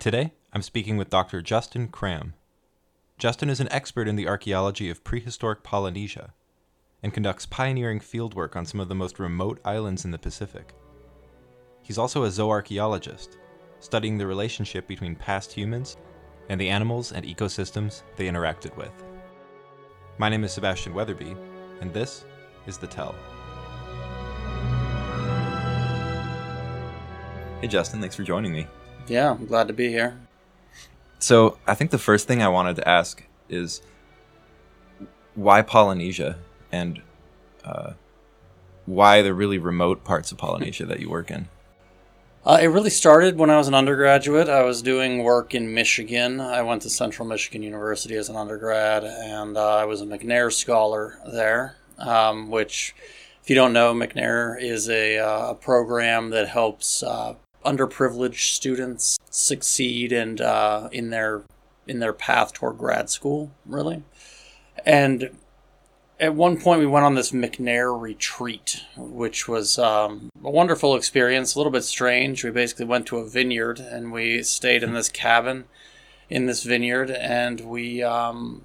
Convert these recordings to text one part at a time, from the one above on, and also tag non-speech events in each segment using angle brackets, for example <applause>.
Today, I'm speaking with Dr. Justin Cramb. Justin is an expert in the archaeology of prehistoric Polynesia and conducts pioneering fieldwork on some of the most remote islands in the Pacific. He's also a zooarchaeologist, studying the relationship between past humans and the animals and ecosystems they interacted with. My name is Sebastian Weatherby, and this is The Tell. Hey, Justin, thanks for joining me. Yeah, I'm glad to be here. So, I think the first thing I wanted to ask is why Polynesia and uh, why the really remote parts of Polynesia that you work in? Uh, it really started when I was an undergraduate. I was doing work in Michigan. I went to Central Michigan University as an undergrad, and uh, I was a McNair Scholar there, um, which, if you don't know, McNair is a, uh, a program that helps uh, underprivileged students succeed and uh, in their in their path toward grad school, really. And at one point, we went on this McNair retreat, which was um, a wonderful experience, a little bit strange. We basically went to a vineyard and we stayed in this cabin in this vineyard, and we um,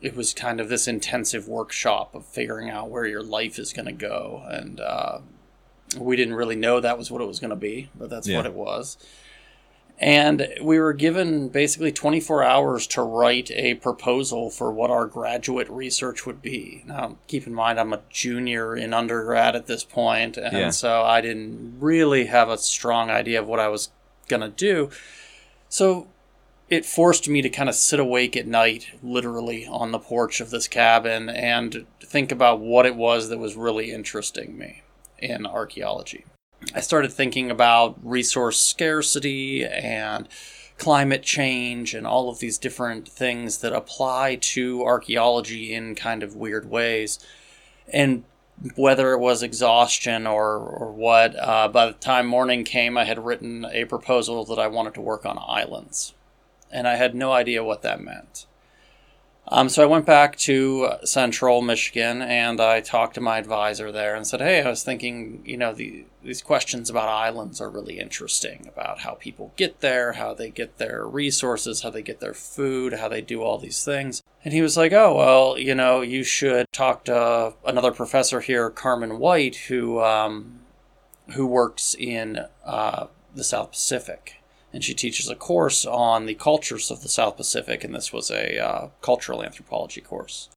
it was kind of this intensive workshop of figuring out where your life is going to go, and uh, we didn't really know that was what it was going to be, but that's Yeah. what it was. And we were given basically 24 hours to write a proposal for what our graduate research would be. Now, keep in mind, I'm a junior in undergrad at this point, and Yeah. so I didn't really have a strong idea of what I was going to do. So it forced me to kind of sit awake at night, literally on the porch of this cabin, and think about what it was that was really interesting me in archaeology. I started thinking about resource scarcity and climate change and all of these different things that apply to archaeology in kind of weird ways. And whether it was exhaustion or, or what, uh, by the time morning came, I had written a proposal that I wanted to work on islands. And I had no idea what that meant. Um, so I went back to Central Michigan and I talked to my advisor there and said, "Hey, I was thinking, you know, the, these questions about islands are really interesting about how people get there, how they get their resources, how they get their food, how they do all these things." And he was like, "Oh, well, you know, you should talk to another professor here, Carmen White, who um, who works in uh, the South Pacific." And she teaches a course on the cultures of the South Pacific, and this was a uh, cultural anthropology course.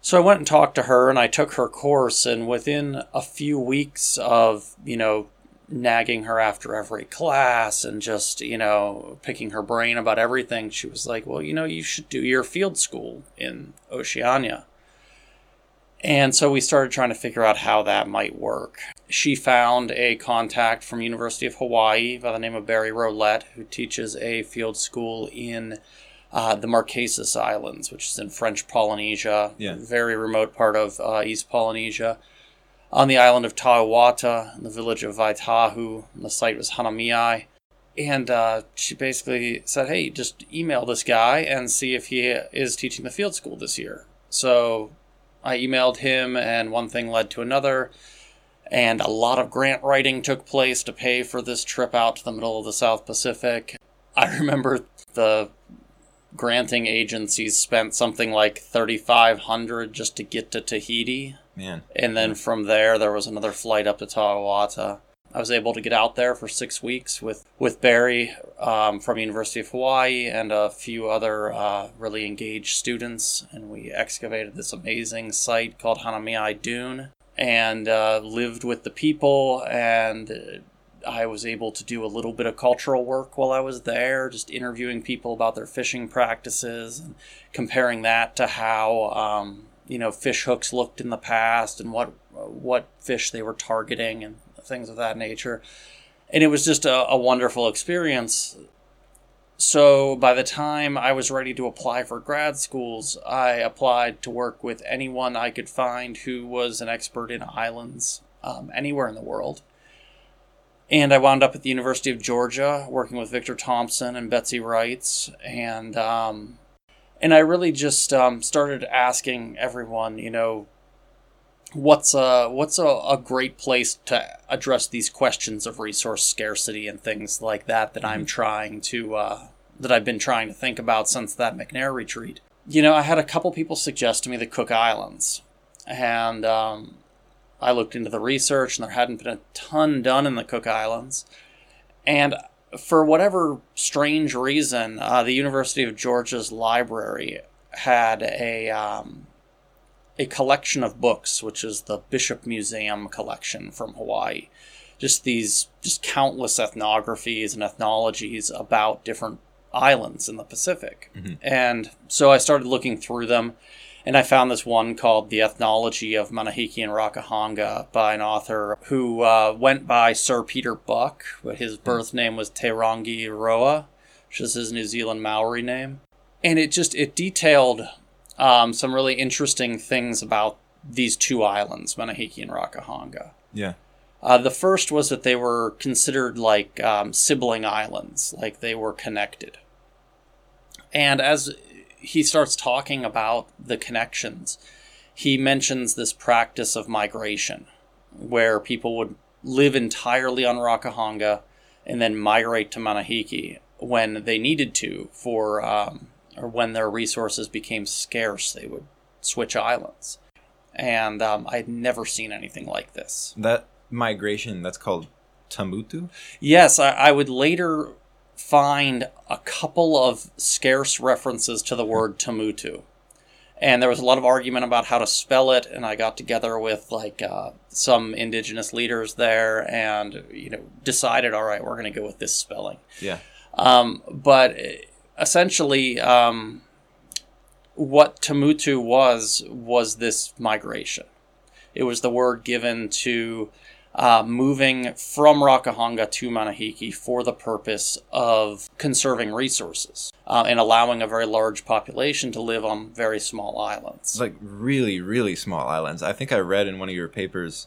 So I went and talked to her, and I took her course, and within a few weeks of, you know, nagging her after every class and just, you know, picking her brain about everything, she was like, well, you know, you should do your field school in Oceania. And so we started trying to figure out how that might work. She found a contact from University of Hawaii by the name of Barry Rolett, who teaches a field school in uh, the Marquesas Islands, which is in French Polynesia, Yeah. very remote part of uh, East Polynesia. On the island of Tahuata, in the village of Vaitahu, and the site was Hanamiai. And uh, she basically said, hey, just email this guy and see if he is teaching the field school this year. So I emailed him, and one thing led to another. And a lot of grant writing took place to pay for this trip out to the middle of the South Pacific. I <laughs> remember the granting agencies spent something like 3500 just to get to Tahiti. Man. And then from there, there was another flight up to Tahuata. I was able to get out there for six weeks with, with Barry um, from University of Hawaii and a few other uh, really engaged students. And we excavated this amazing site called Hanamiai Dune and uh, lived with the people. And I was able to do a little bit of cultural work while I was there, just interviewing people about their fishing practices and comparing that to how um, you know fish hooks looked in the past and what what fish they were targeting and things of that nature. And it was just a, a wonderful experience. So by the time I was ready to apply for grad schools, I applied to work with anyone I could find who was an expert in islands um, anywhere in the world. And I wound up at the University of Georgia working with Victor Thompson and Betsy Reitz. And, um, and I really just um, started asking everyone, you know, what's a what's a, a great place to address these questions of resource scarcity and things like that that I'm trying to uh, that I've been trying to think about since that McNair retreat. You know, I had a couple people suggest to me the Cook Islands, and um, I looked into the research, and there hadn't been a ton done in the Cook Islands, and for whatever strange reason, uh, the University of Georgia's library had a um, a collection of books, which is the Bishop Museum collection from Hawaii. Just these, just countless ethnographies and ethnologies about different islands in the Pacific. And so I started looking through them, and I found this one called The Ethnology of Manihiki and Rakahanga by an author who uh, went by Sir Peter Buck, but his birth name was Te Rangi Roa, which is his New Zealand Maori name. And it just, it detailed um, some really interesting things about these two islands, Manihiki and Rakahanga. Yeah. Uh, the first was that they were considered like um, sibling islands, like they were connected. And as he starts talking about the connections, he mentions this practice of migration, where people would live entirely on Rakahanga and then migrate to Manihiki when they needed to for um, or when their resources became scarce, they would switch islands. And um, I'd never seen anything like this. That migration, that's called Tamutu? Yes, I, I would later find a couple of scarce references to the word Tamutu. And there was a lot of argument about how to spell it, and I got together with like uh, some indigenous leaders there, and you know decided, all right, we're going to go with this spelling. Yeah. Um, but essentially, um, what Tamutu was was this migration. It was the word given to uh, moving from Rakahanga to Manihiki for the purpose of conserving resources uh, and allowing a very large population to live on very small islands. Like really, really small islands. I think I read in one of your papers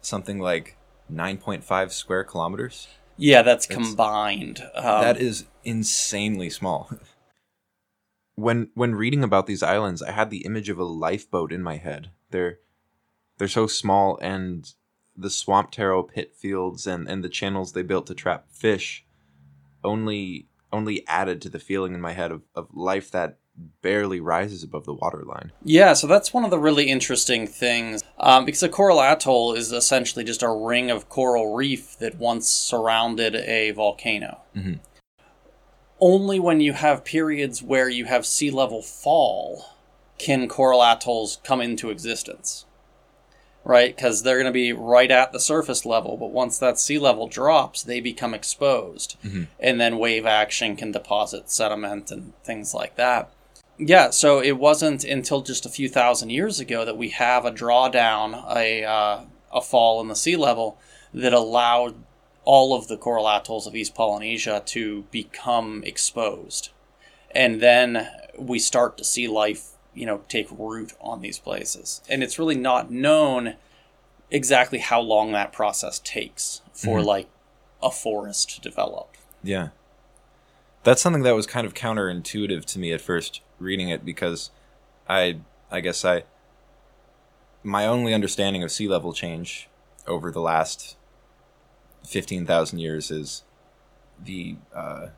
something like 9.5 square kilometers. Yeah, that's combined. Um, that is insanely small. <laughs> When when reading about these islands, I had the image of a lifeboat in my head. They're they're so small and the swamp taro pit fields and, and the channels they built to trap fish only only added to the feeling in my head of, of life that barely rises above the waterline. Yeah, so that's one of the really interesting things. Um, because a coral atoll is essentially just a ring of coral reef that once surrounded a volcano. Mhm. Only when you have periods where you have sea level fall can coral atolls come into existence. Right? Because they're going to be right at the surface level, but once that sea level drops, they become exposed. And then wave action can deposit sediment and things like that. Yeah, so it wasn't until just a few thousand years ago that we have a drawdown, a uh, a fall in the sea level that allowed all of the coral atolls of East Polynesia to become exposed, and then we start to see life, you know, take root on these places, and it's really not known exactly how long that process takes for like a forest to develop. Yeah. That's something that was kind of counterintuitive to me at first reading it because I I guess I my only understanding of sea level change over the last 15,000 years is the uh,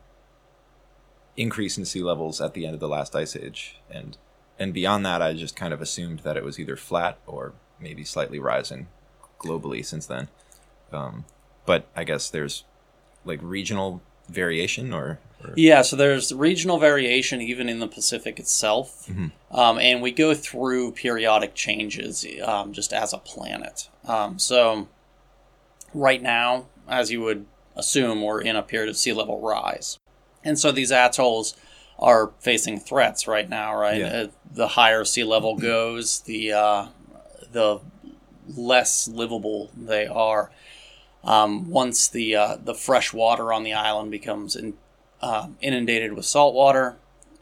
increase in sea levels at the end of the last ice age and and beyond that I just kind of assumed that it was either flat or maybe slightly rising globally since then. Um, but I guess there's like regional variation or, or Yeah, so there's regional variation even in the Pacific itself. Mhm. Um, and we go through periodic changes um, just as a planet. Um, so, right now, as you would assume, we're in a period of sea level rise. And so these atolls are facing threats right now, right? Yeah. Uh, the higher sea level goes, the, uh, the less livable they are. Um, once the uh, the fresh water on the island becomes in, um inundated with salt water,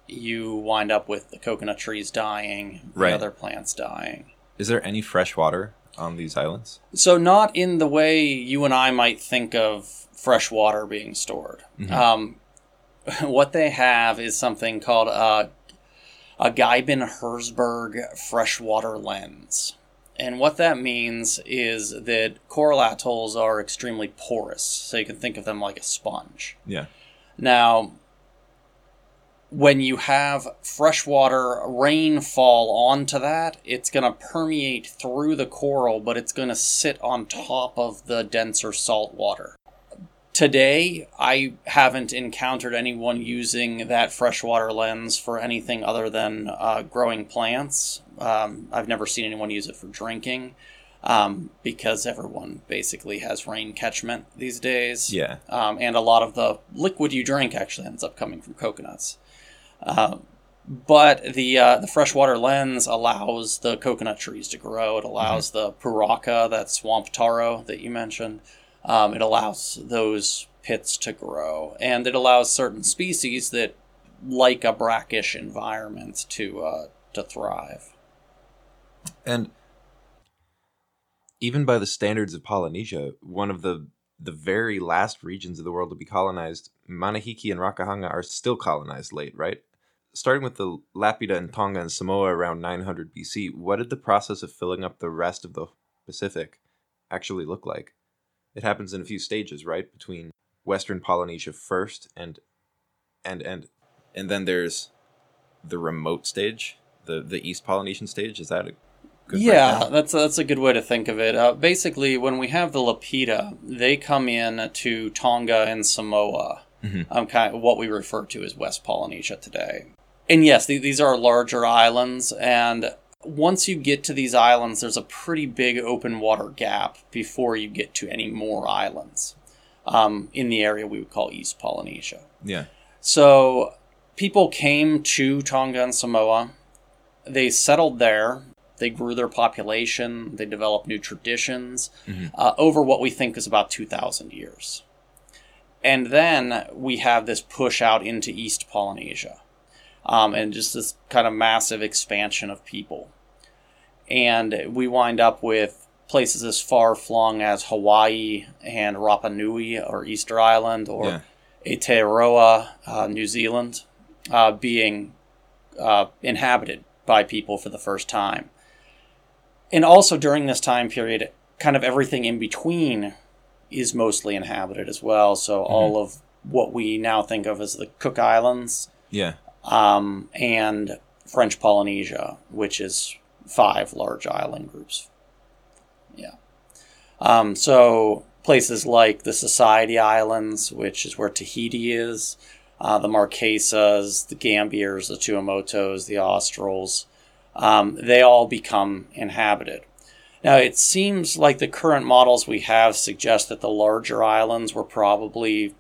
you wind up with the coconut trees dying, the Right. other plants dying. Is there any fresh water on these islands? So not in the way you and I might think of fresh water being stored. Um, <laughs> what they have is something called a, a Ghyben Herzberg freshwater lens. And what that means is that coral atolls are extremely porous, so you can think of them like a sponge. Yeah. Now, when you have freshwater rainfall onto that, it's going to permeate through the coral, but it's going to sit on top of the denser salt water. Today, I haven't encountered anyone using that freshwater lens for anything other than uh, growing plants. Um, I've never seen anyone use it for drinking um, because everyone basically has rain catchment these days. Yeah. Um, and a lot of the liquid you drink actually ends up coming from coconuts. Uh, but the uh, the freshwater lens allows the coconut trees to grow. It allows the puraka, that swamp taro that you mentioned. Um, it allows those pits to grow, and it allows certain species that like a brackish environment to uh, to thrive. And even by the standards of Polynesia, one of the the very last regions of the world to be colonized, Manihiki and Rakahanga are still colonized late, right? Starting with the Lapita and Tonga and Samoa around 900 BC, what did the process of filling up the rest of the Pacific actually look like? It happens in a few stages, right? Between Western Polynesia first and and and and then there's the remote stage, the the East Polynesian stage. Is that a good yeah, that's that's a good way to think of it. Uh, basically, when we have the Lapita, they come in to Tonga and Samoa, Mhm. um, kind of what we refer to as West Polynesia today. And yes, th- these are larger islands, and once you get to these islands, there's a pretty big open water gap before you get to any more islands um, in the area we would call East Polynesia. Yeah. So people came to Tonga and Samoa. They settled there. They grew their population. They developed new traditions uh, over what we think is about 2,000 years. And then we have this push out into East Polynesia um, and just this kind of massive expansion of people. And we wind up with places as far flung as Hawaii and Rapa Nui or Easter Island or Yeah. Aotearoa, uh, New Zealand, uh, being uh, inhabited by people for the first time. And also during this time period, kind of everything in between is mostly inhabited as well. So all of what we now think of as the Cook Islands Yeah. um, and French Polynesia, which is five large island groups. Yeah. Um, so places like the Society Islands, which is where Tahiti is, uh, the Marquesas, the Gambiers, the Tuamotus, the Australs, um, they all become inhabited. Now, it seems like the current models we have suggest that the larger islands were probably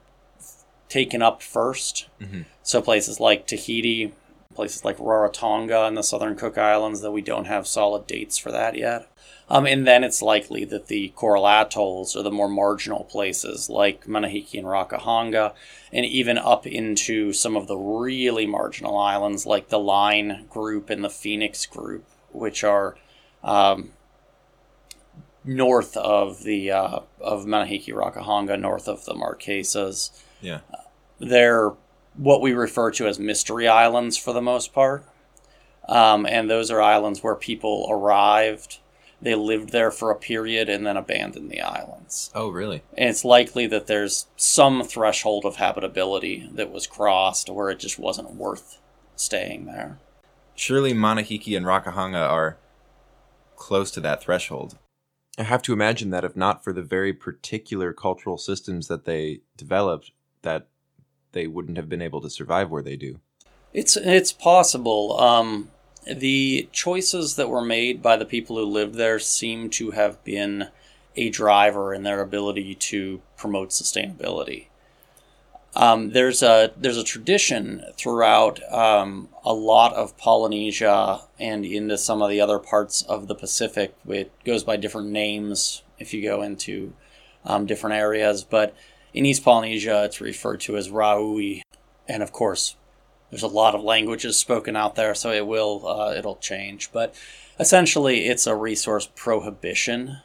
taken up 1st So places like Tahiti, places like Rarotonga and the Southern Cook Islands, though we don't have solid dates for that yet. Um, and then it's likely that the coral atolls are the more marginal places like Manihiki and Rakahanga, and even up into some of the really marginal islands like the Line group and the Phoenix group, which are um, north of the uh, of Manihiki Rakahanga, north of the Marquesas Yeah. they're what we refer to as mystery islands for the most part. Um, and those are islands where people arrived, they lived there for a period, and then abandoned the islands. Oh, really? And it's likely that there's some threshold of habitability that was crossed where it just wasn't worth staying there. Surely Manihiki and Rakahanga are close to that threshold. I have to imagine that if not for the very particular cultural systems that they developed, that they wouldn't have been able to survive where they do. It's it's possible. Um, the choices that were made by the people who lived there seem to have been a driver in their ability to promote sustainability. Um, there's a there's a tradition throughout um, a lot of Polynesia and into some of the other parts of the Pacific. It goes by different names if you go into um, different areas, but in East Polynesia, it's referred to as Raui, and of course, there's a lot of languages spoken out there, so it will uh, it'll change. But essentially, it's a resource prohibition.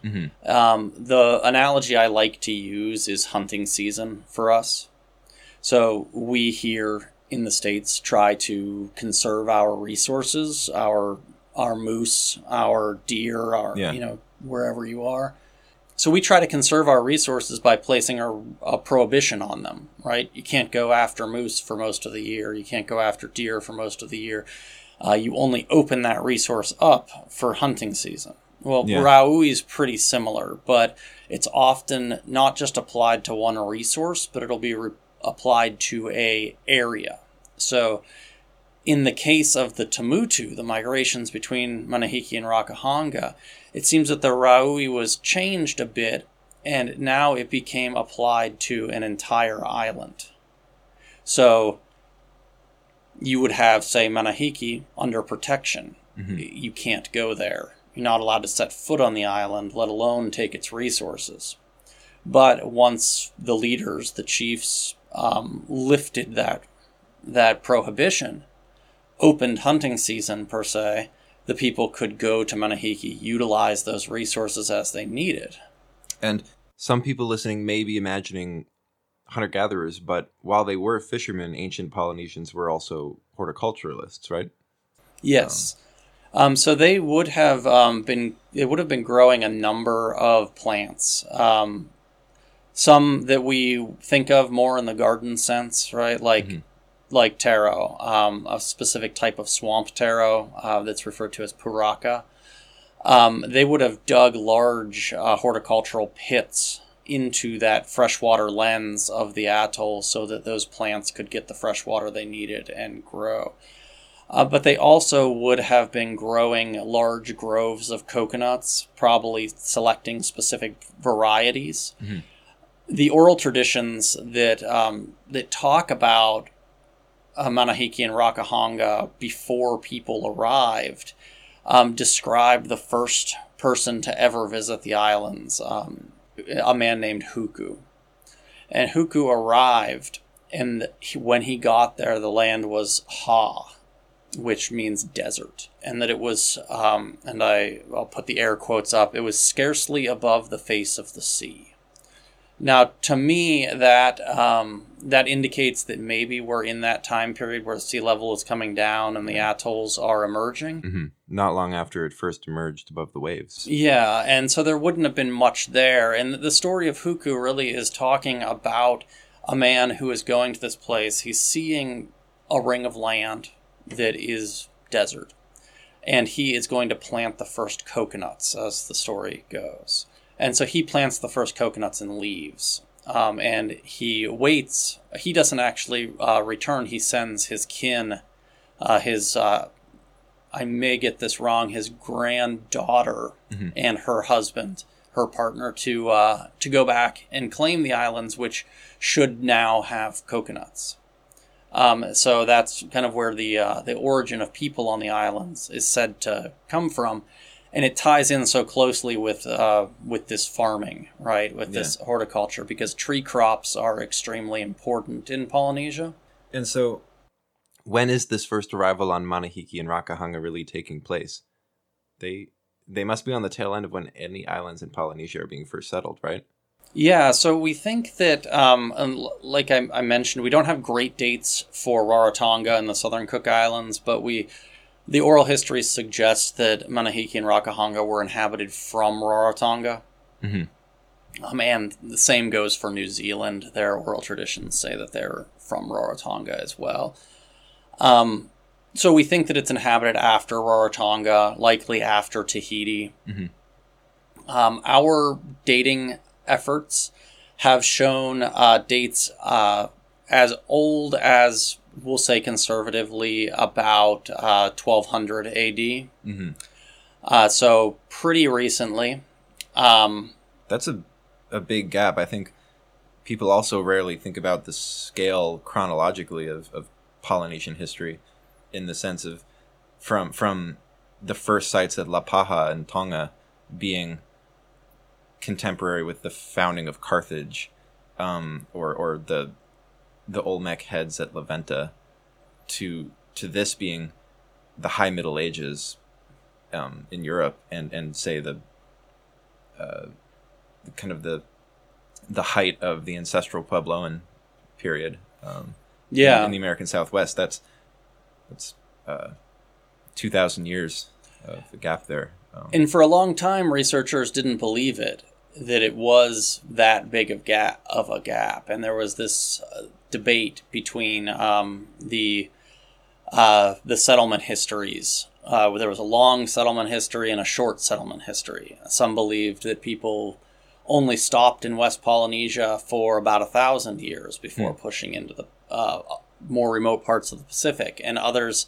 Um, the analogy I like to use is hunting season for us. So we here in the states try to conserve our resources, our our moose, our deer, our Yeah. you know wherever you are. So we try to conserve our resources by placing a, a prohibition on them. Right, you can't go after moose for most of the year. You can't go after deer for most of the year. Uh, you only open that resource up for hunting season. Well, Yeah. Raui is pretty similar, but it's often not just applied to one resource, but it'll be re- applied to a area. So, in the case of the Tamutu, the migrations between Manihiki and Rakahanga, it seems that the Raui was changed a bit, and now it became applied to an entire island. So, you would have, say, Manihiki under protection. Y- You can't go there. You're not allowed to set foot on the island, let alone take its resources. But once the leaders, the chiefs, um, lifted that that prohibition, opened hunting season per se, the people could go to Manihiki, utilize those resources as they needed. And some people listening may be imagining hunter gatherers, but while they were fishermen, ancient Polynesians were also horticulturalists, right? Yes. Um, so they would have um, been they would have been growing a number of plants. Um, some that we think of more in the garden sense, right? Like like taro, um, a specific type of swamp taro uh, that's referred to as puraka. Um, they would have dug large uh, horticultural pits into that freshwater lens of the atoll so that those plants could get the fresh water they needed and grow. Uh, but they also would have been growing large groves of coconuts, probably selecting specific varieties. The oral traditions that um, that talk about Manihiki and Rakahanga before people arrived um, described the first person to ever visit the islands, um, a man named Huku. And Huku arrived, and he- when he got there, the land was Ha, which means desert, and that it was, um, and I, I'll put the air quotes up, it was scarcely above the face of the sea. Now, to me, that um, that indicates that maybe we're in that time period where the sea level is coming down and the atolls are emerging. hmm Not long after it first emerged above the waves. Yeah, and so there wouldn't have been much there. And the story of Huku really is talking about a man who is going to this place. He's seeing a ring of land that is desert. And he is going to plant the first coconuts, as the story goes. And so he plants the first coconuts and leaves. Um, and he waits. He doesn't actually uh, return. He sends his kin, uh, his uh, I may get this wrong, his granddaughter and her husband, her partner, to uh, to go back and claim the islands, which should now have coconuts. Um, so that's kind of where the uh, the origin of people on the islands is said to come from, and it ties in so closely with uh, with this farming, right? With this horticulture, because tree crops are extremely important in Polynesia. And so, when is this first arrival on Manihiki and Rakahanga really taking place? They they must be on the tail end of when any islands in Polynesia are being first settled, right? Yeah, so we think that, um, like I, I mentioned, we don't have great dates for Rarotonga and the Southern Cook Islands, but we, the oral history suggests that Manihiki and Rakahanga were inhabited from Rarotonga. Mhm. Um, and the same goes for New Zealand. Their oral traditions say that they're from Rarotonga as well. Um, so we think that it's inhabited after Rarotonga, likely after Tahiti. Um, our dating efforts have shown uh, dates uh, as old as we'll say conservatively about uh, 1200 AD. Mm-hmm. Uh, so pretty recently. Um, That's a a big gap. I think people also rarely think about the scale chronologically of, of Polynesian history, in the sense of from from the first sites at Lapita and Tonga being contemporary with the founding of Carthage, um, or or the the Olmec heads at La Venta, to to this being the High Middle Ages um, in Europe, and and say the uh, kind of the the height of the ancestral Puebloan period. Um, in- yeah. in, the American Southwest, that's that's uh, two thousand years. of a gap there. Um, And for a long time, researchers didn't believe it that it was that big of gap of a gap, and there was this uh, debate between um, the uh, the settlement histories. Uh, there was a long settlement history and a short settlement history. Some believed that people only stopped in West Polynesia for about a thousand years before pushing into the uh, more remote parts of the Pacific, and others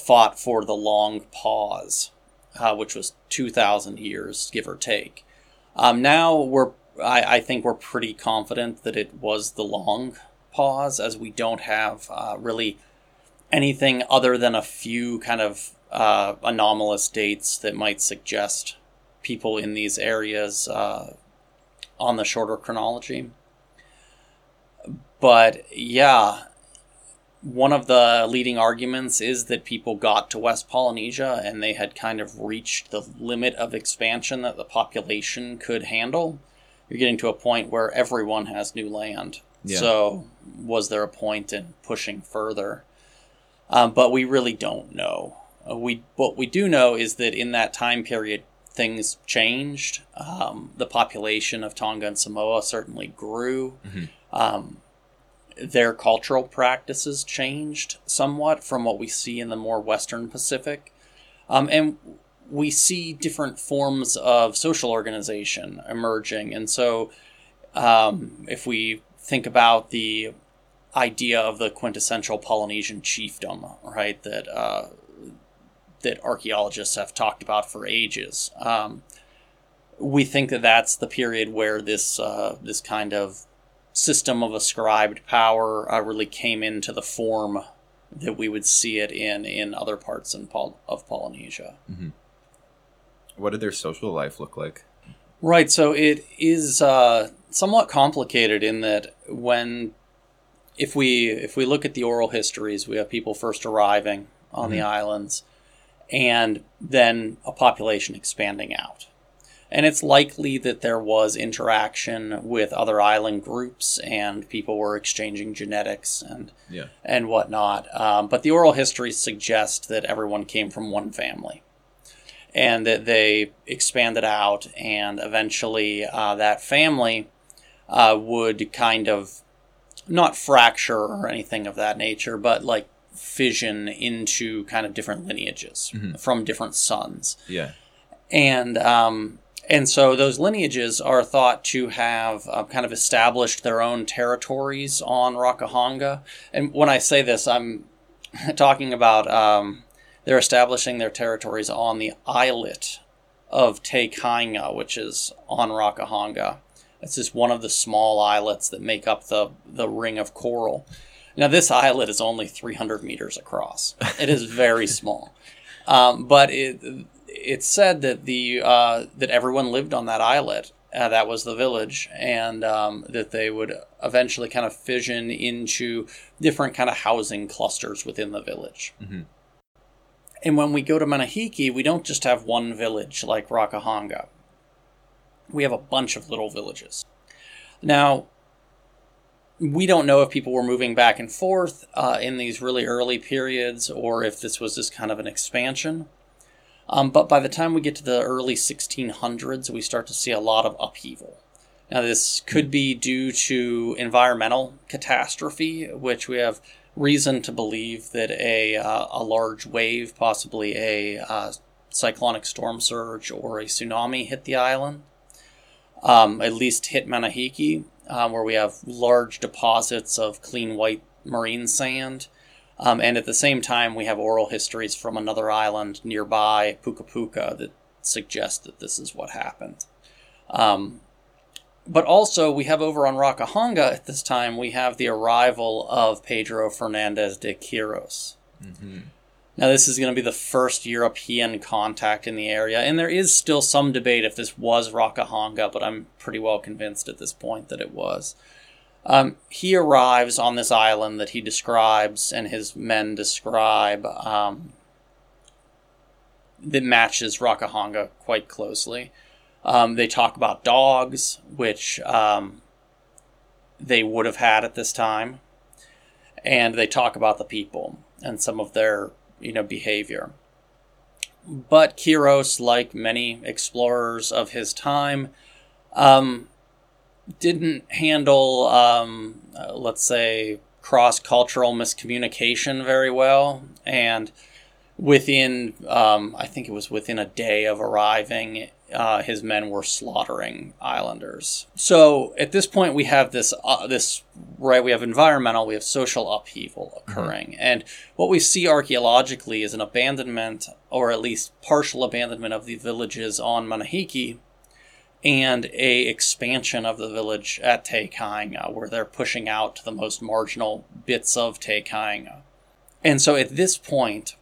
fought for the long pause, uh, which was 2,000 years, give or take. Um, now we're, I, I think we're pretty confident that it was the long pause, as we don't have uh, really anything other than a few kind of uh, anomalous dates that might suggest people in these areas uh, on the shorter chronology. But yeah, one of the leading arguments is that people got to West Polynesia and they had kind of reached the limit of expansion that the population could handle. You're getting to a point where everyone has new land. Yeah. So, was there a point in pushing further? Um, but we really don't know. Uh, we what we do know is that in that time period, things changed. Um, the population of Tonga and Samoa certainly grew. Um, their cultural practices changed somewhat from what we see in the more Western Pacific. Um, and we see different forms of social organization emerging. And so, um, if we think about the idea of the quintessential Polynesian chiefdom, right, that uh, that archaeologists have talked about for ages, um, we think that that's the period where this uh, this kind of system of ascribed power uh, really came into the form that we would see it in in other parts in Pol- of Polynesia. what did their social life look like? Right. So it is uh, somewhat complicated in that when, if we if we look at the oral histories, we have people first arriving on the islands, and then a population expanding out. And it's likely that there was interaction with other island groups, and people were exchanging genetics and Yeah. and whatnot. Um, but the oral histories suggest that everyone came from one family and that they expanded out, and eventually uh, that family uh, would kind of not fracture or anything of that nature, but like fission into kind of different lineages from different sons Yeah. and um, and so those lineages are thought to have uh, kind of established their own territories on Rakahanga. And when I say this, I'm <laughs> talking about um, they're establishing their territories on the islet of Te Kainga, which is on Rakahanga. It's just one of the small islets that make up the, the ring of coral. Now, this islet is only 300 meters across. It is very <laughs> small. Um, but it, it's said that the uh, that everyone lived on that islet. Uh, that was the village, and um, that they would eventually kind of fission into different kind of housing clusters within the village. And when we go to Manihiki, we don't just have one village like Rakahanga. We have a bunch of little villages. Now, we don't know if people were moving back and forth uh, in these really early periods or if this was just kind of an expansion. Um, but by the time we get to the early 1600s, we start to see a lot of upheaval. Now, this could be due to environmental catastrophe, which we have reason to believe that a, uh, a large wave, possibly a uh, cyclonic storm surge or a tsunami, hit the island. Um, at least hit Manihiki, um, where we have large deposits of clean white marine sand. Um, and at the same time, we have oral histories from another island nearby, Puka Puka, that suggest that this is what happened. Um, but also, we have over on Rakahanga at this time, we have the arrival of Pedro Fernandez de Quiros. Now, this is going to be the first European contact in the area, and there is still some debate if this was Rakahanga, but I'm pretty well convinced at this point that it was. Um, he arrives on this island that he describes and his men describe um, that matches Rakahanga quite closely. Um, they talk about dogs, which um, they would have had at this time, and they talk about the people and some of their you know behavior. but Quiros, like many explorers of his time, um, didn't handle, um, uh, let's say, cross cultural miscommunication very well. And within, um, I think it was within a day of arriving, uh, his men were slaughtering islanders. So at this point, we have this uh, this right. We have environmental, we have social upheaval occurring, mm-hmm. and what we see archaeologically is an abandonment, or at least partial abandonment, of the villages on Manihiki, and a expansion of the village at Te Kainga, where they're pushing out to the most marginal bits of Te Kainga. And so at this point,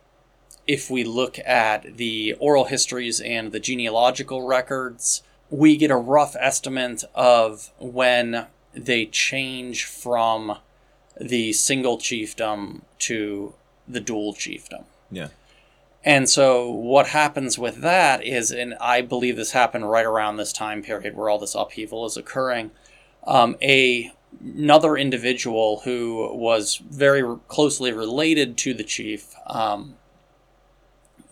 if we look at the oral histories and the genealogical records, we get a rough estimate of when they change from the single chiefdom to the dual chiefdom. Yeah. And so what happens with that is, and I believe this happened right around this time period where all this upheaval is occurring, um, a another individual who was very closely related to the chief um,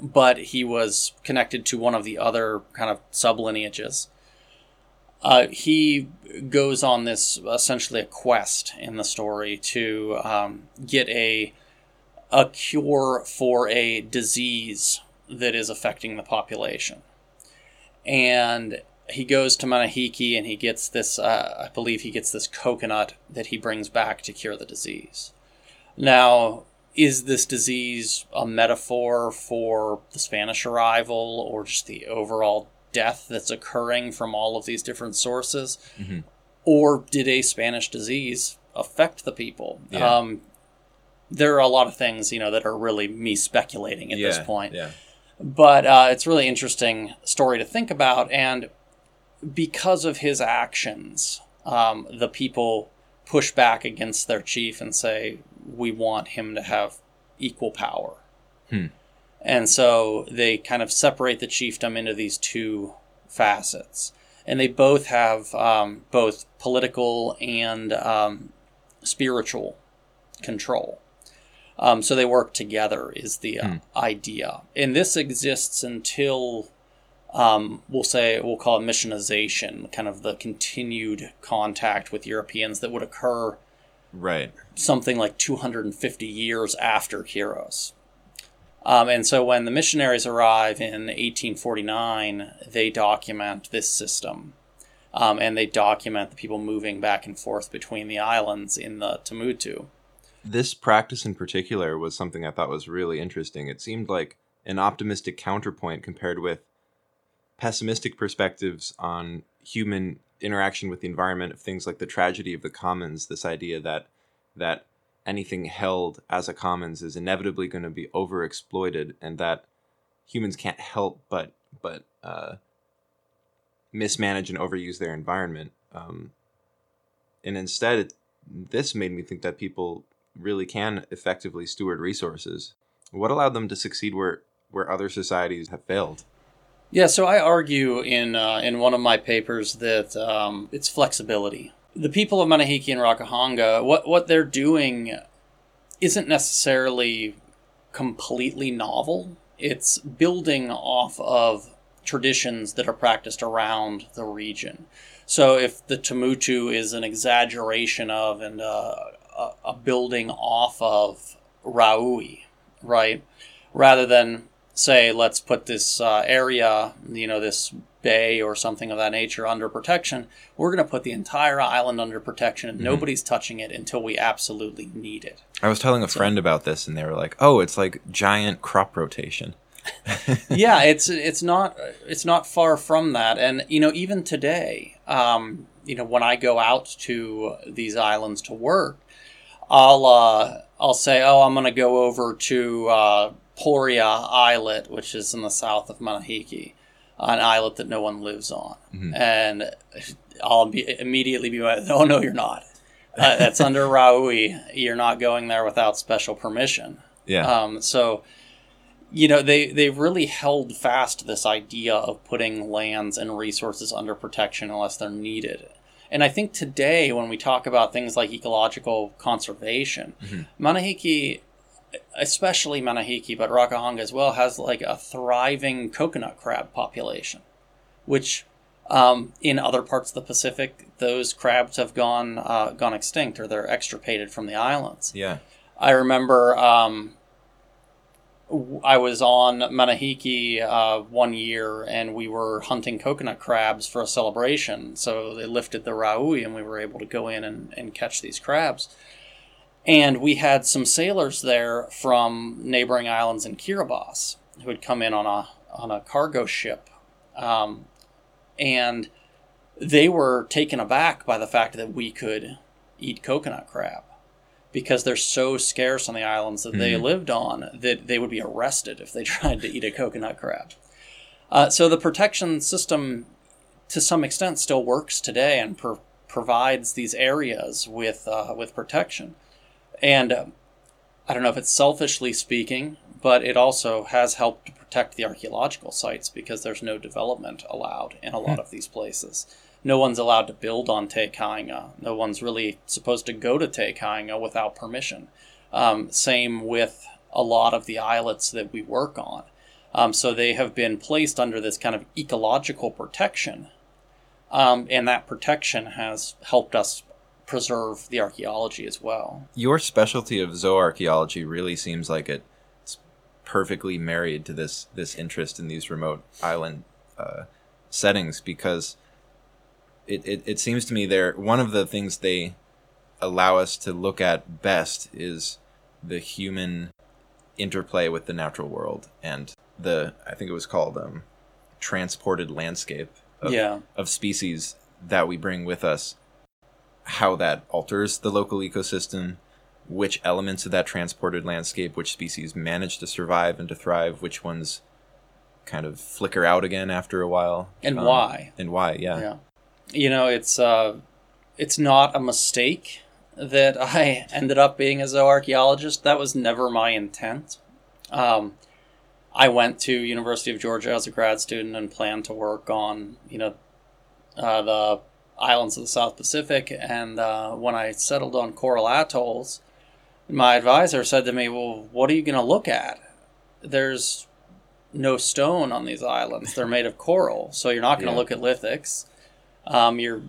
but he was connected to one of the other kind of sub lineages. Uh, he goes on this essentially a quest in the story to um, get a a cure for a disease that is affecting the population, and he goes to Manihiki and he gets this. Uh, I believe he gets this coconut that he brings back to cure the disease. Now, is this disease a metaphor for the Spanish arrival or just the overall death that's occurring from all of these different sources? Mm-hmm. Or did a Spanish disease affect the people? Yeah. Um, there are a lot of things, you know, that are really me speculating at yeah, this point. Yeah. But uh, it's really interesting story to think about, and because of his actions, um, the people push back against their chief and say, we want him to have equal power. Hmm. And so they kind of separate the chiefdom into these two facets. And they both have um, both political and um, spiritual control. Um, so they work together, is the uh, hmm. idea. And this exists until, um, we'll say, we'll call it missionization, kind of the continued contact with Europeans that would occur Right. Something like 250 years after Quiros. Um, and so when the missionaries arrive in 1849, they document this system. Um, and they document the people moving back and forth between the islands in the Tamutu. This practice in particular was something I thought was really interesting. It seemed like an optimistic counterpoint compared with pessimistic perspectives on human interaction with the environment of things like the tragedy of the commons this idea that that anything held as a commons is inevitably going to be overexploited and that humans can't help but but uh, mismanage and overuse their environment um, and instead it, this made me think that people really can effectively steward resources. What allowed them to succeed where where other societies have failed yeah, so I argue in uh, in one of my papers that um, it's flexibility. The people of Manihiki and Rakahanga, what what they're doing, isn't necessarily completely novel. It's building off of traditions that are practiced around the region. So if the Tamutu is an exaggeration of and uh, a building off of Raui, right, rather than say, let's put this uh, area, you know, this bay or something of that nature under protection, we're going to put the entire island under protection and mm-hmm. nobody's touching it until we absolutely need it. I was telling a so, friend about this and they were like, "Oh, it's like giant crop rotation." <laughs> yeah, it's it's not it's not far from that, and you know even today, um, you know when I go out to these islands to work, I'll uh, I'll say, oh, I'm going to go over to uh, Poria Islet, which is in the south of Manihiki, an islet that no one lives on. Mm-hmm. And I'll be, immediately be like, oh, no, you're not. Uh, that's <laughs> under Raui. You're not going there without special permission. Yeah. Um, so, you know, they, they've really held fast this idea of putting lands and resources under protection unless they're needed. And I think today, when we talk about things like ecological conservation, mm-hmm. Manihiki especially Manihiki, but Rakahanga as well, has like a thriving coconut crab population, which um, in other parts of the Pacific, those crabs have gone uh, gone extinct or they're extirpated from the islands. Yeah. I remember um, I was on Manihiki uh, one year and we were hunting coconut crabs for a celebration. So they lifted the Raui and we were able to go in and, and catch these crabs. And we had some sailors there from neighboring islands in Kiribati who had come in on a on a cargo ship, um, and they were taken aback by the fact that we could eat coconut crab because they're so scarce on the islands that they Mhm. lived on that they would be arrested if they <laughs> tried to eat a coconut crab. Uh, so the protection system, to some extent, still works today and pro- provides these areas with uh, with protection. And um, I don't know if it's selfishly speaking, but it also has helped to protect the archaeological sites because there's no development allowed in a lot of these places. No one's allowed to build on Te Kainga. No one's really supposed to go to Te Kainga without permission. Um, same with a lot of the islets that we work on. Um, so they have been placed under this kind of ecological protection. Um, and that protection has helped us preserve the archaeology as well. Your specialty of zooarchaeology really seems like it's perfectly married to this this interest in these remote island uh, settings because it, it, it seems to me they're one of the things they allow us to look at best is the human interplay with the natural world and the I think it was called um, transported landscape of, yeah. of species that we bring with us, how that alters the local ecosystem, which elements of that transported landscape, which species manage to survive and to thrive, which ones kind of flicker out again after a while, And um, why. and why, yeah. Yeah. You know, it's uh, it's not a mistake that <laughs> I ended up being a zooarchaeologist. That was never my intent. Um, I went to University of Georgia as a grad student and planned to work on, you know, uh, the islands of the South Pacific. And uh, when I settled on coral atolls, my advisor said to me, "Well, what are you going to look at? There's no stone on these islands. They're made of coral, so you're not going to Yeah. look at lithics. Um, you're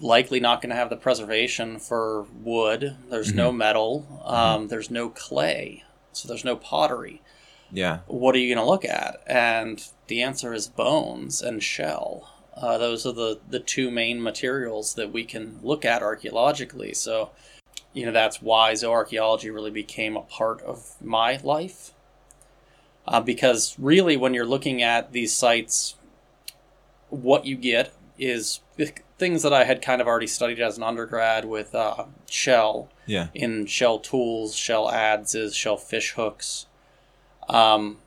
likely not going to have the preservation for wood. There's no metal. Um, There's no clay, so there's no pottery. Yeah. What are you going to look at? And the answer is bones and shell. Uh, those are the, the two main materials that we can look at archaeologically. So, you know, that's why zooarchaeology really became a part of my life. Uh, because really, when you're looking at these sites, what you get is things that I had kind of already studied as an undergrad with uh, shell Yeah. in shell tools, shell adzes, shell fish hooks. Um,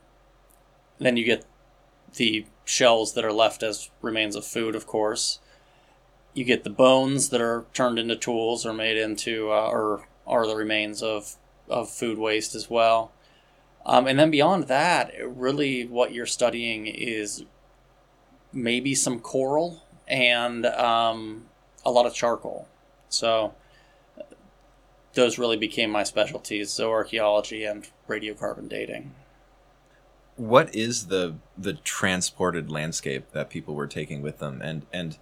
then you get the shells that are left as remains of food, of course. You get the bones that are turned into tools or made into, uh, or are the remains of, of food waste as well. Um, and then beyond that, really what you're studying is maybe some coral and um, a lot of charcoal. So those really became my specialties: zooarchaeology and radiocarbon dating. What is the the transported landscape that people were taking with them, and and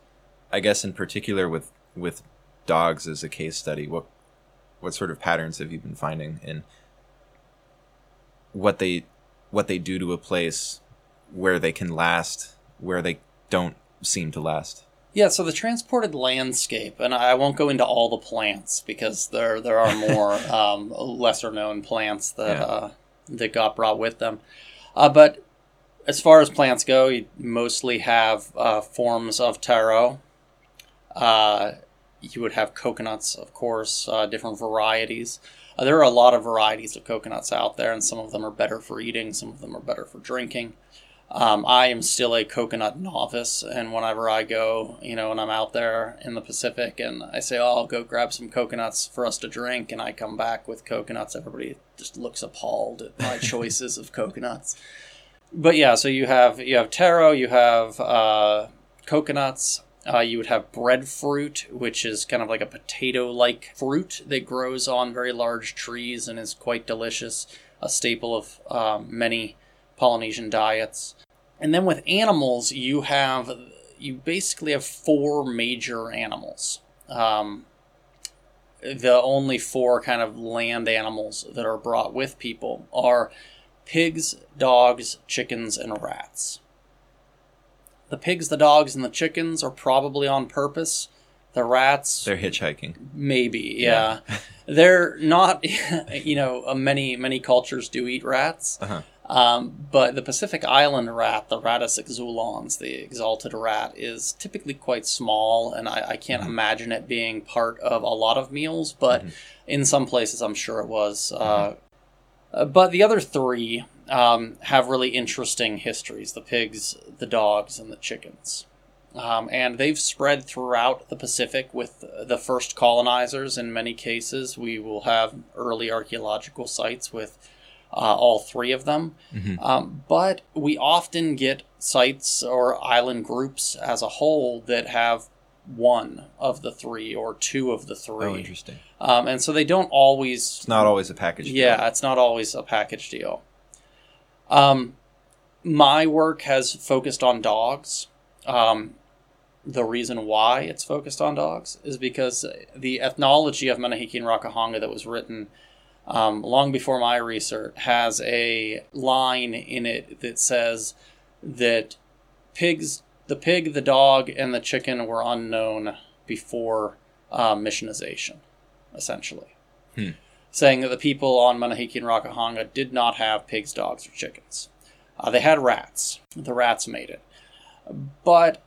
I guess in particular with with dogs as a case study, what what sort of patterns have you been finding in what they what they do to a place where they can last, where they don't seem to last? Yeah, so the transported landscape, and I won't go into all the plants because there there are more <laughs> um, lesser known plants that Yeah. uh, that got brought with them. Uh, but as far as plants go, you mostly have uh, forms of taro. Uh, you would have coconuts, of course, uh, different varieties. Uh, there are a lot of varieties of coconuts out there, and some of them are better for eating, some of them are better for drinking. Um, I am still a coconut novice, and whenever I go, you know, and I'm out there in the Pacific and I say, oh, I'll go grab some coconuts for us to drink, and I come back with coconuts, everybody just looks appalled at my <laughs> choices of coconuts. But yeah, so you have you have taro, you have uh, coconuts, Uh, you would have breadfruit, which is kind of like a potato like fruit that grows on very large trees and is quite delicious, a staple of um, many Polynesian diets. And then with animals, you have you basically have four major animals. Um, the only four kind of land animals that are brought with people are pigs, dogs, chickens, and rats. The pigs, the dogs, and the chickens are probably on purpose. The rats, They're hitchhiking. maybe, yeah. <laughs> They're not, <laughs> you know, uh, many many cultures do eat rats. Uh-huh. Um, but the Pacific Island rat, the Rattus exulans, the exalted rat, is typically quite small, and I, I can't imagine it being part of a lot of meals, but in some places I'm sure it was. Uh, uh, but the other three um, have really interesting histories the pigs, the dogs, and the chickens. Um, and they've spread throughout the Pacific with the first colonizers in many cases. We will have early archaeological sites with uh, all three of them. Um, but we often get sites or island groups as a whole that have one of the three or two of the three. Oh, interesting. Um, and so they don't always It's not always a package. deal. yeah, it's not always a package deal. Um, my work has focused on dogs. Um, the reason why it's focused on dogs is because the ethnology of Manihiki and Rakahanga that was written um, long before my research has a line in it that says that pigs, the pig, the dog, and the chicken were unknown before uh, missionization, essentially saying that the people on Manihiki and Rakahanga did not have pigs, dogs, or chickens. Uh, they had rats. The rats made it. But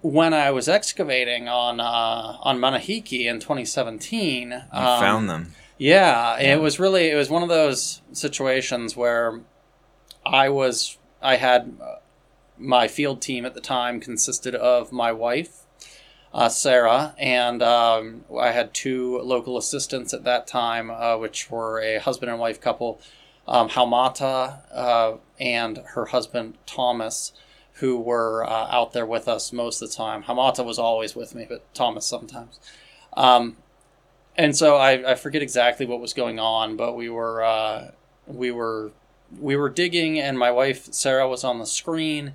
when I was excavating on uh, on Manihiki in 2017, You um, found them. Yeah, it was really it was one of those situations where I was I had uh, my field team at the time consisted of my wife, uh, Sarah, and um, I had two local assistants at that time, uh, which were a husband and wife couple, um, Haumata uh, and her husband Thomas, who were uh, out there with us most of the time. Haumata was always with me, but Thomas sometimes. Um, and so I, I forget exactly what was going on, but we were uh, we were we were digging, and my wife Sarah was on the screen,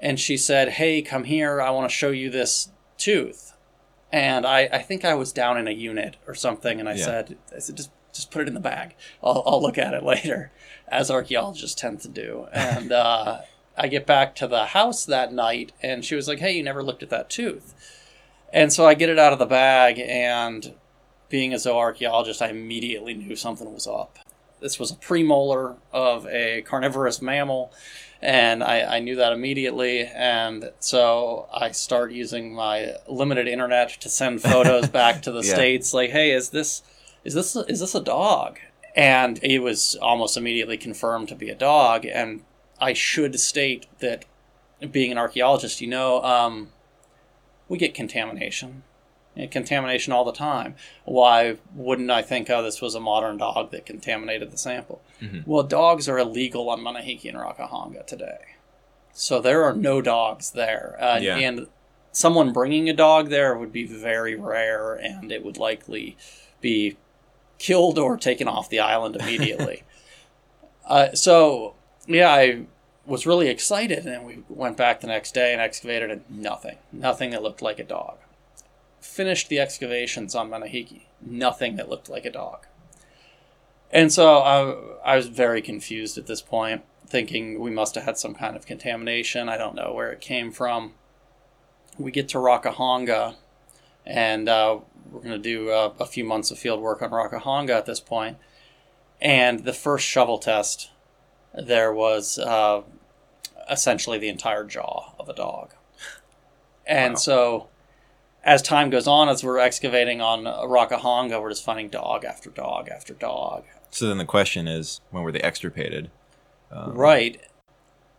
and she said, "Hey, come here! I want to show you this tooth." And I, I think I was down in a unit or something, and I Yeah. said, "I said just just put it in the bag. I'll, I'll look at it <laughs> later," as archaeologists tend to do. And <laughs> uh, I get back to the house that night, and she was like, "Hey, you never looked at that tooth." And so I get it out of the bag, and being a zooarchaeologist, I immediately knew something was up. This was a premolar of a carnivorous mammal, and I, I knew that immediately. And so I start using my limited internet to send <laughs> photos back to the Yeah. states, like, "Hey, is this is this is this a dog?" And it was almost immediately confirmed to be a dog. And I should state that, being an archaeologist, you know, um, we get contamination contamination all the time. Why wouldn't I think, oh, this was a modern dog that contaminated the sample? Well, dogs are illegal on Manihiki and Rakahanga today. So there are no dogs there. Uh, Yeah. And someone bringing a dog there would be very rare, and it would likely be killed or taken off the island immediately. <laughs> uh, so, yeah, I was really excited, and we went back the next day and excavated, and nothing. Nothing that looked like a dog finished the excavations on Manihiki. Nothing that looked like a dog. And so I, I was very confused at this point, thinking we must have had some kind of contamination. I don't know where it came from. We get to Rakahanga, and uh, we're going to do uh, a few months of field work on Rakahanga at this point. And the first shovel test, there was uh, essentially the entire jaw of a dog. And Wow. so as time goes on, as we're excavating on Rakahanga, we're just finding dog after dog after dog. So then the question is, when were they extirpated? Um, Right.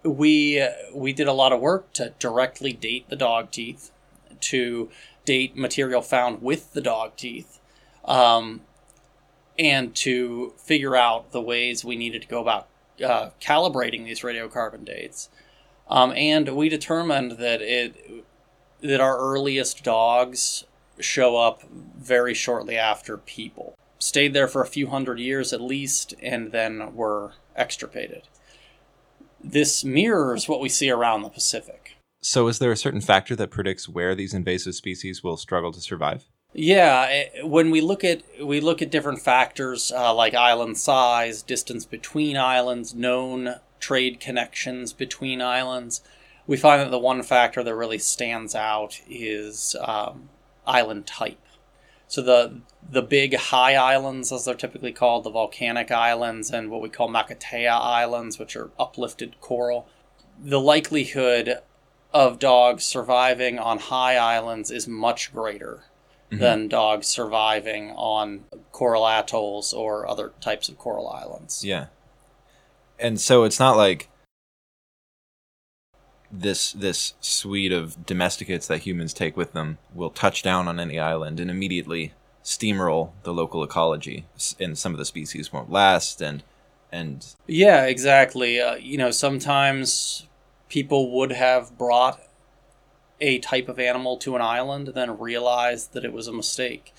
We we did a lot of work to directly date the dog teeth, to date material found with the dog teeth, um, and to figure out the ways we needed to go about uh, calibrating these radiocarbon dates. Um, and we determined that it that our earliest dogs show up very shortly after people. Stayed there for a few hundred years at least, and then were extirpated. This mirrors what we see around the Pacific. So, is there a certain factor that predicts where these invasive species will struggle to survive? Yeah, eh, when we look at we look at different factors uh, like island size, distance between islands, known trade connections between islands, we find that the one factor that really stands out is um, island type. So the the big high islands, as they're typically called, the volcanic islands, and what we call Makatea Islands, which are uplifted coral, the likelihood of dogs surviving on high islands is much greater mm-hmm. than dogs surviving on coral atolls or other types of coral islands. Yeah. And so it's not like this this suite of domesticates that humans take with them will touch down on any island and immediately steamroll the local ecology and some of the species won't last and and yeah exactly uh, you know sometimes people would have brought a type of animal to an island, then realized that it was a mistake.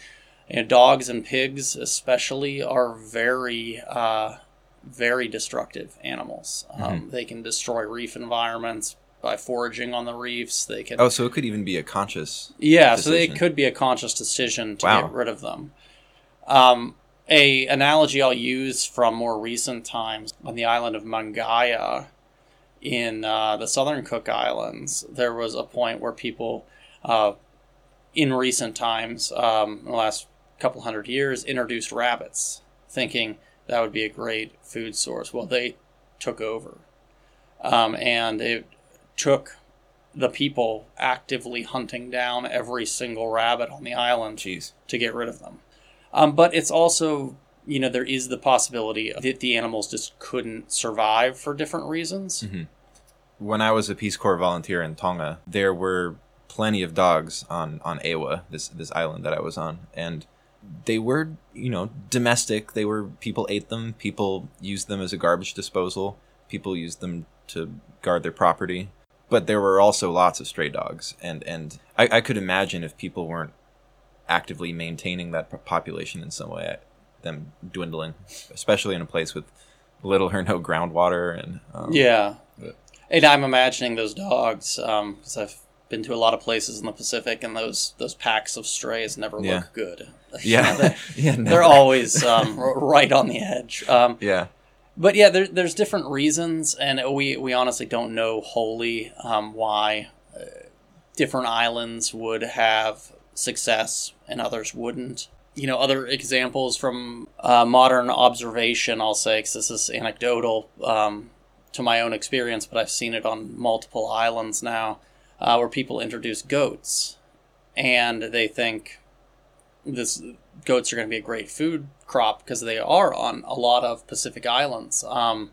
And dogs and pigs, especially, are very, uh, very destructive animals. Um, mm-hmm. They can destroy reef environments by foraging on the reefs. They can. Oh, so it could even be a conscious. Yeah, decision. so it could be a conscious decision to wow. get rid of them. Um, a analogy I'll use from more recent times on the island of Mangaia in uh, the southern Cook Islands, there was a point where people, uh, in recent times, um, in the last couple hundred years, introduced rabbits, thinking that would be a great food source. Well, they took over. Um, and it took the people actively hunting down every single rabbit on the island Jeez. to get rid of them. Um, but it's also you know, there is the possibility that the animals just couldn't survive for different reasons. Mm-hmm. When I was a Peace Corps volunteer in Tonga, there were plenty of dogs on on 'Eua, this this island that I was on, and they were you know domestic. They were people ate them. People used them as a garbage disposal. People used them to guard their property. But there were also lots of stray dogs, and and I, I could imagine if people weren't actively maintaining that population in some way them dwindling, especially in a place with little or no groundwater and um, yeah. But. And I'm imagining those dogs because um, I've been to a lot of places in the Pacific, and those those packs of strays never yeah. look good. <laughs> Yeah, they, <laughs> yeah, they're always um, right on the edge. Um, yeah, but yeah, there, there's different reasons, and we we honestly don't know wholly um, why uh, different islands would have success and others wouldn't. You know other examples from uh, modern observation i'll say because this is anecdotal um, to my own experience but i've seen it on multiple islands now uh, where people introduce goats and they think this goats are going to be a great food crop because they are on a lot of pacific islands. Um,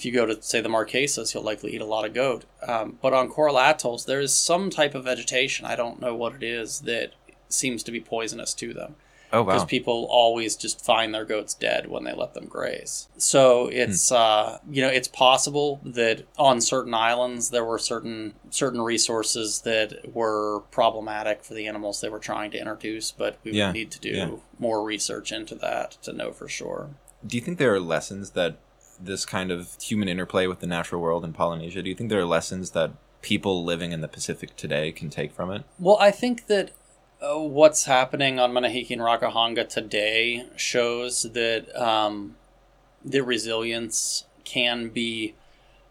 if you go to say the marquesas you'll likely eat a lot of goat. Um, but on coral atolls there is some type of vegetation i don't know what it is that seems to be poisonous to them Oh wow! Because people always just find their goats dead when they let them graze. So it's hmm. uh, you know it's possible that on certain islands there were certain certain resources that were problematic for the animals they were trying to introduce, but we yeah. would need to do yeah. more research into that to know for sure. Do you think there are lessons that this kind of human interplay with the natural world in Polynesia? Do you think there are lessons that people living in the Pacific today can take from it? Well, I think that what's happening on Manihiki and Rakahanga today shows that um, the resilience can be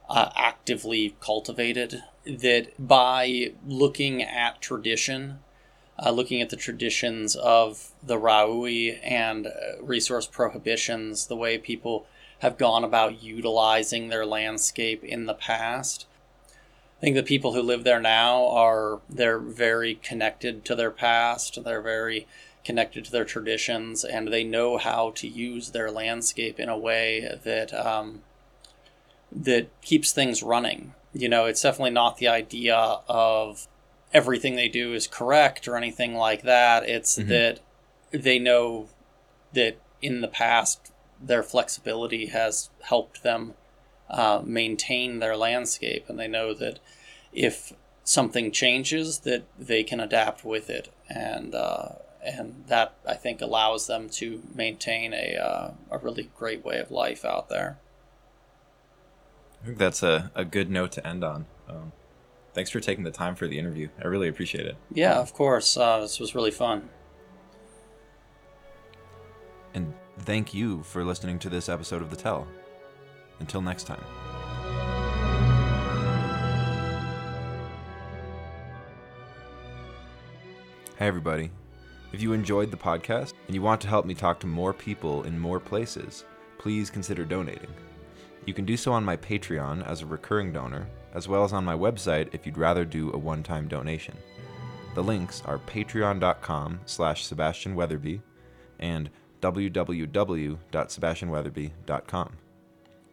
uh, actively cultivated. That by looking at tradition, uh, looking at the traditions of the Raui and uh, resource prohibitions, the way people have gone about utilizing their landscape in the past, I think the people who live there now are they're very connected to their past. They're very connected to their traditions, and they know how to use their landscape in a way that um, that keeps things running. You know, it's definitely not the idea of everything they do is correct or anything like that. It's mm-hmm. that they know that in the past their flexibility has helped them uh, maintain their landscape, and they know that if something changes, that they can adapt with it, and uh, and that I think allows them to maintain a uh, a really great way of life out there. I think that's a, a good note to end on. Um, thanks for taking the time for the interview. I really appreciate it. Yeah, of course. Uh, this was really fun. And thank you for listening to this episode of The Tell. Until next time. Hey, everybody. If you enjoyed the podcast and you want to help me talk to more people in more places, please consider donating. You can do so on my Patreon as a recurring donor, as well as on my website if you'd rather do a one-time donation. The links are patreon.com slash Sebastian Weatherby and www.sebastianweatherby.com.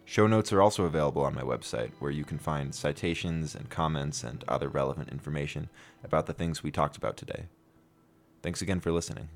Show notes are also available on my website, where you can find citations and comments and other relevant information about the things we talked about today. Thanks again for listening.